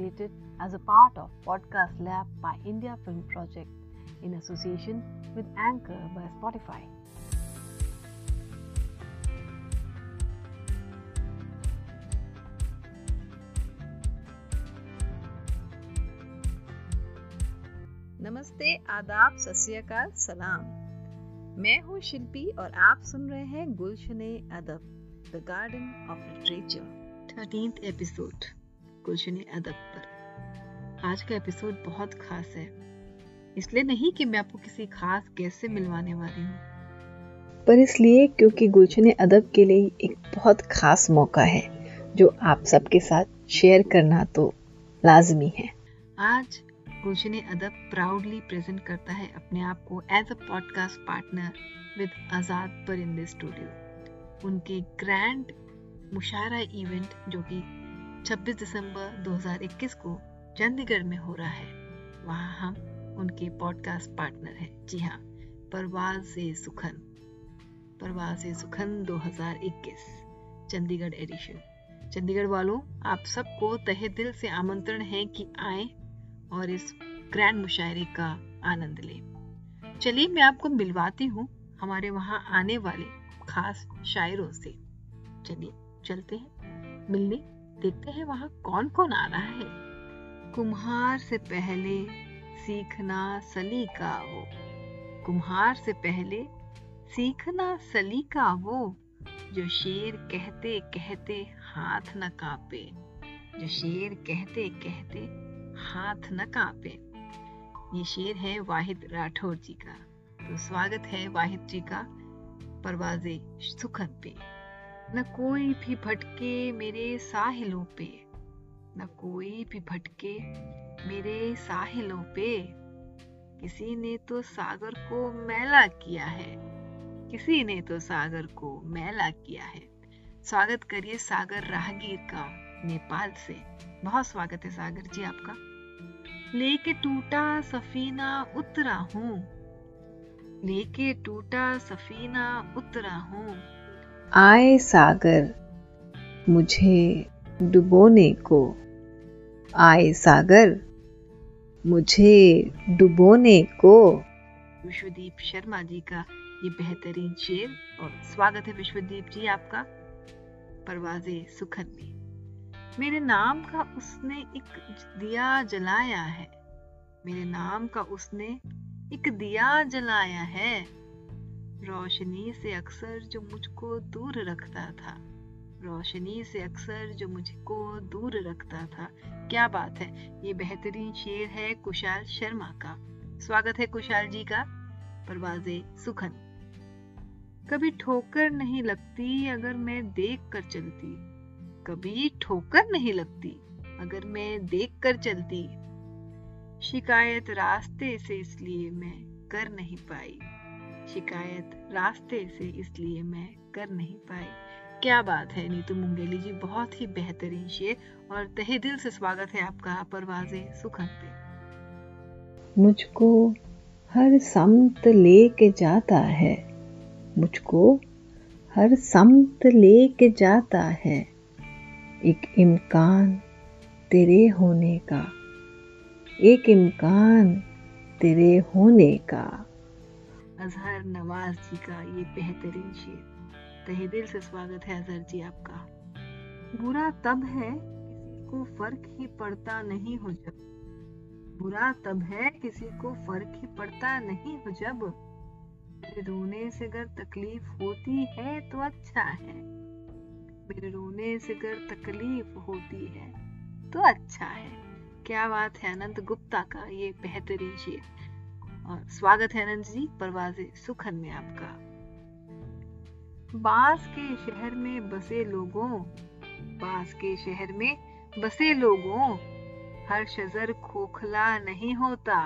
created as a part of Podcast Lab by India Film Project in association with Anchor by Spotify. नमस्ते आदाब सत सलाम मैं हूँ शिल्पी और आप सुन रहे हैं Gulshan Adab the garden of literature thirteen episode Gulshan Adab पर। आज का एपिसोड बहुत खास है। इसलिए नहीं कि मैं आपको किसी खास गेस्ट से मिलवाने वाली हूँ। पर इसलिए क्योंकि गुलशन अदब के लिए एक बहुत खास मौका है जो आप सबके साथ शेयर करना तो लाजमी है। आज गुलशन अदब प्राउडली प्रेजेंट करता है अपने आप को as a podcast partner with Azad पर इन दिस स्टूडियो उनके ग्रैंड मुशायरा इवेंट जो कि 26 दिसंबर 2021 को चंडीगढ़ में हो रहा है। वहाँ हम उनके पॉडकास्ट पार्टनर हैं। जी हाँ परवाज सुखन। परवाज सुखन 2021 चंडीगढ़ एडिशन चंडीगढ़ वालों, आप सबको तहे दिल से आमंत्रण है कि आए और इस ग्रैंड मुशायरे का आनंद लें। चलिए मैं आपको मिलवाती हूँ हमारे वहाँ आने वाले खास शायरों से। चलिए, चलते हैं। मिलने। देखते हैं वहाँ कौन कौन आ रहा है। कुम्हार से पहले सीखना सलीका वो। कुम्हार से पहले सीखना सलीका वो, जो शेर कहते कहते हाथ न कापे। जो शेर कहते कहते हाथ न कांपे। ये शेर है वाहिद राठौर जी का। तो स्वागत है वाहिद जी का परवाजे सुखद पे। न कोई भी भटके मेरे साहिलों पे। न कोई भी भटके मेरे साहिलों पे। किसी ने तो सागर को मैला किया है। किसी ने तो सागर को मैला किया है। स्वागत करिए सागर राहगीर का नेपाल से। बहुत स्वागत है सागर जी आपका। लेके टूटा सफीना उतरा हूँ। लेके टूटा सफीना उतरा हूँ। आए सागर, मुझे डुबोने को। आए सागर, मुझे डुबोने को। विश्वदीप शर्मा जी का ये बेहतरीन शेर और स्वागत है विश्वदीप जी आपका परवाजे सुखन में। मेरे नाम का उसने एक दिया जलाया है। मेरे नाम का उसने एक दिया जलाया है। रोशनी से अक्सर जो मुझको दूर रखता था। रोशनी से अक्सर जो मुझको दूर रखता था। क्या बात है, ये बेहतरीन शेर है कुशाल शर्मा का। स्वागत है कुशाल जी का। परवाजे सुखन। कभी ठोकर नहीं लगती अगर मैं देख कर चलती। कभी ठोकर नहीं लगती अगर मैं देख कर चलती। शिकायत रास्ते से इसलिए मैं कर नहीं पाई। शिकायत रास्ते से इसलिए मैं कर नहीं पाई। क्या बात है, नीतू मुंगेली जी, बहुत ही बेहतरीन शेर और तहे दिल से स्वागत है आपका परवाजे सुखन पे। मुझको हर समत लेके जाता है। मुझको हर समत लेके जाता है। एक इम्कान तेरे होने का। एक इम्कान तेरे होने का। अजहर नवाज़ जी का ये बेहतरीन शेर। तहे दिल से स्वागत है अजहर जी आपका। बुरा तब है किसी को फ़र्क ही पड़ता नहीं हो जब। बुरा तब है किसी को फ़र्क ही पड़ता नहीं हो जब। मेरे रोने से अगर तकलीफ़ होती है तो अच्छा है। मेरे रोने से अगर तकलीफ़ होती है तो अच्छा है। क्या बात है अनंत गुप्ता का ये बेहतरीन शेर। और स्वागत है अनंत जी परवाजे सुखन में आपका। बास के शहर में बसे लोगों, बास के शहर में बसे लोगों, हर शजर खोखला नहीं होता,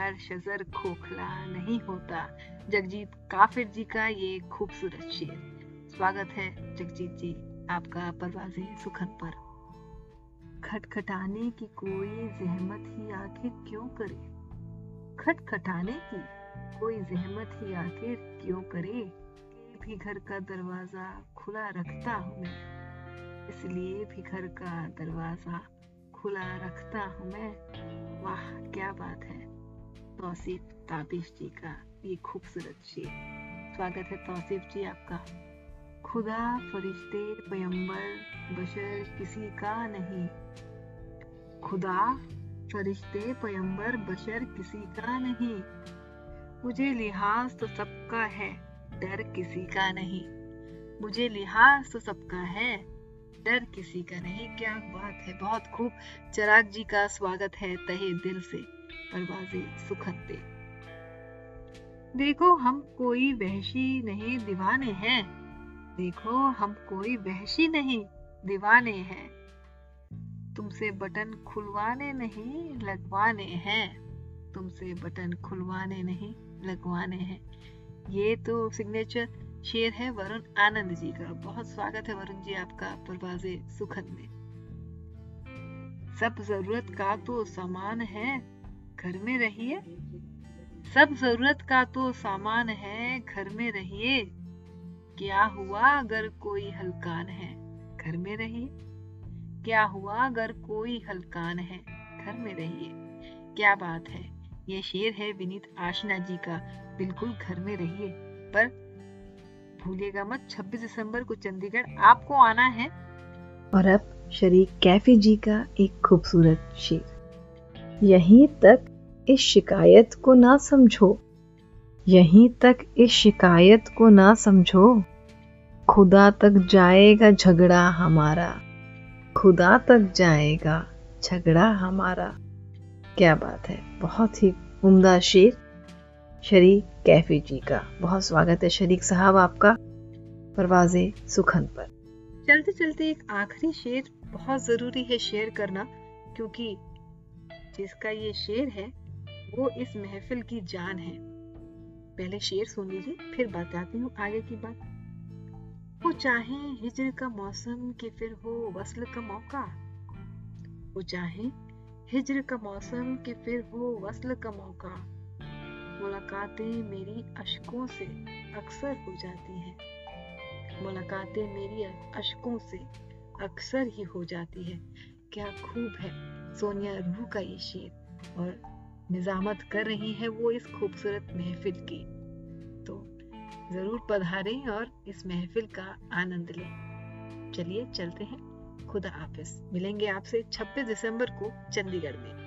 हर शजर खोखला नहीं होता। जगजीत काफिर जी का ये खूबसूरत शेर। स्वागत है जगजीत जी, आपका परवाजे सुखन पर। खटखटाने की कोई जहमत ही आखिर क्यों करे? खटखटाने की। कोई जहमत ही आखिर क्यों करे? भी घर का दरवाज़ा खुला रखता हूँ मैं। इसलिए भी घर का दरवाज़ा खुला रखता हूँ मैं। वाह, क्या बात है। तौसीफ, ताबिश जी का ये खूबसूरत शेर। स्वागत है तौसीफ जी आपका। खुदा फरिश्ते पयंबर बशर किसी का नहीं। खुदा फरिश्ते पयंबर बशर किसी का नहीं। मुझे लिहाज तो सबका है, डर किसी का नहीं। मुझे लिहाज तो सबका है, डर किसी का नहीं। क्या बात है, बहुत खूब। चराग जी का स्वागत है तहे दिल से, परवाजे सुखद। दे देखो, हम कोई वहशी नहीं, दीवाने हैं। देखो, हम कोई वहशी नहीं, दीवाने हैं। तुमसे बटन खुलवाने नहीं, लगवाने हैं। तुमसे बटन खुलवाने नहीं, लगवाने हैं। ये तो सिग्नेचर शेर है वरुण आनंद जी का। बहुत स्वागत है वरुण जी आपका परवाजे सुखद में। सब ज़रूरत का तो सामान है, घर में रहिए। सब ज़रूरत का तो सामान है, घर में रहिए। क्या हुआ अगर कोई हलकान है, घर में रहिए। क्या हुआ अगर कोई हलकान है? घर में रहिए। क्या बात है? ये शेर है विनीत आशना जी का। बिल्कुल घर में रहिए। पर भूलिएगा मत 26 दिसंबर को चंडीगढ़ आपको आना है। और अब शरीक कैफ़े जी का एक खूबसूरत शेर। यहीं तक इस शिकायत को ना समझो। यहीं तक इस शिकायत को ना समझो। खुदा तक जाएगा झगड़ा हमारा। खुदा तक जाएगा झगड़ा हमारा। क्या बात है। बहुत ही उम्दा शेर। शरीक कैफ़े जी का। बहुत स्वागत है शरीक साहब आपका परवाजे सुखन पर। चलते चलते एक आखिरी शेर बहुत ज़रूरी है शेयर करना, क्योंकि जिसका ये शेर है, वो इस महफिल की जान है। पहले शेर सुन लीजिए, फिर बताती हूँ आगे की बात। वो चाहे हिजर का मौसम के फिर हो वसल का मौका। वो चाहे हिजर का मौसम के फिर हो वसल का मौका। मुलाकातें मेरी अशकों से अक्सर हो जाती हैं। मुलाकातें मेरी अशकों से अक्सर ही हो जाती है। क्या खूब है सोनिया रूह का ये शेर। और निजामत कर रही है वो इस खूबसूरत महफिल की। तो ज़रूर पधारें और इस महफिल का आनंद लें। चलिए चलते हैं। खुदा हाफिज। मिलेंगे आपसे 26 दिसंबर को चंडीगढ़ में।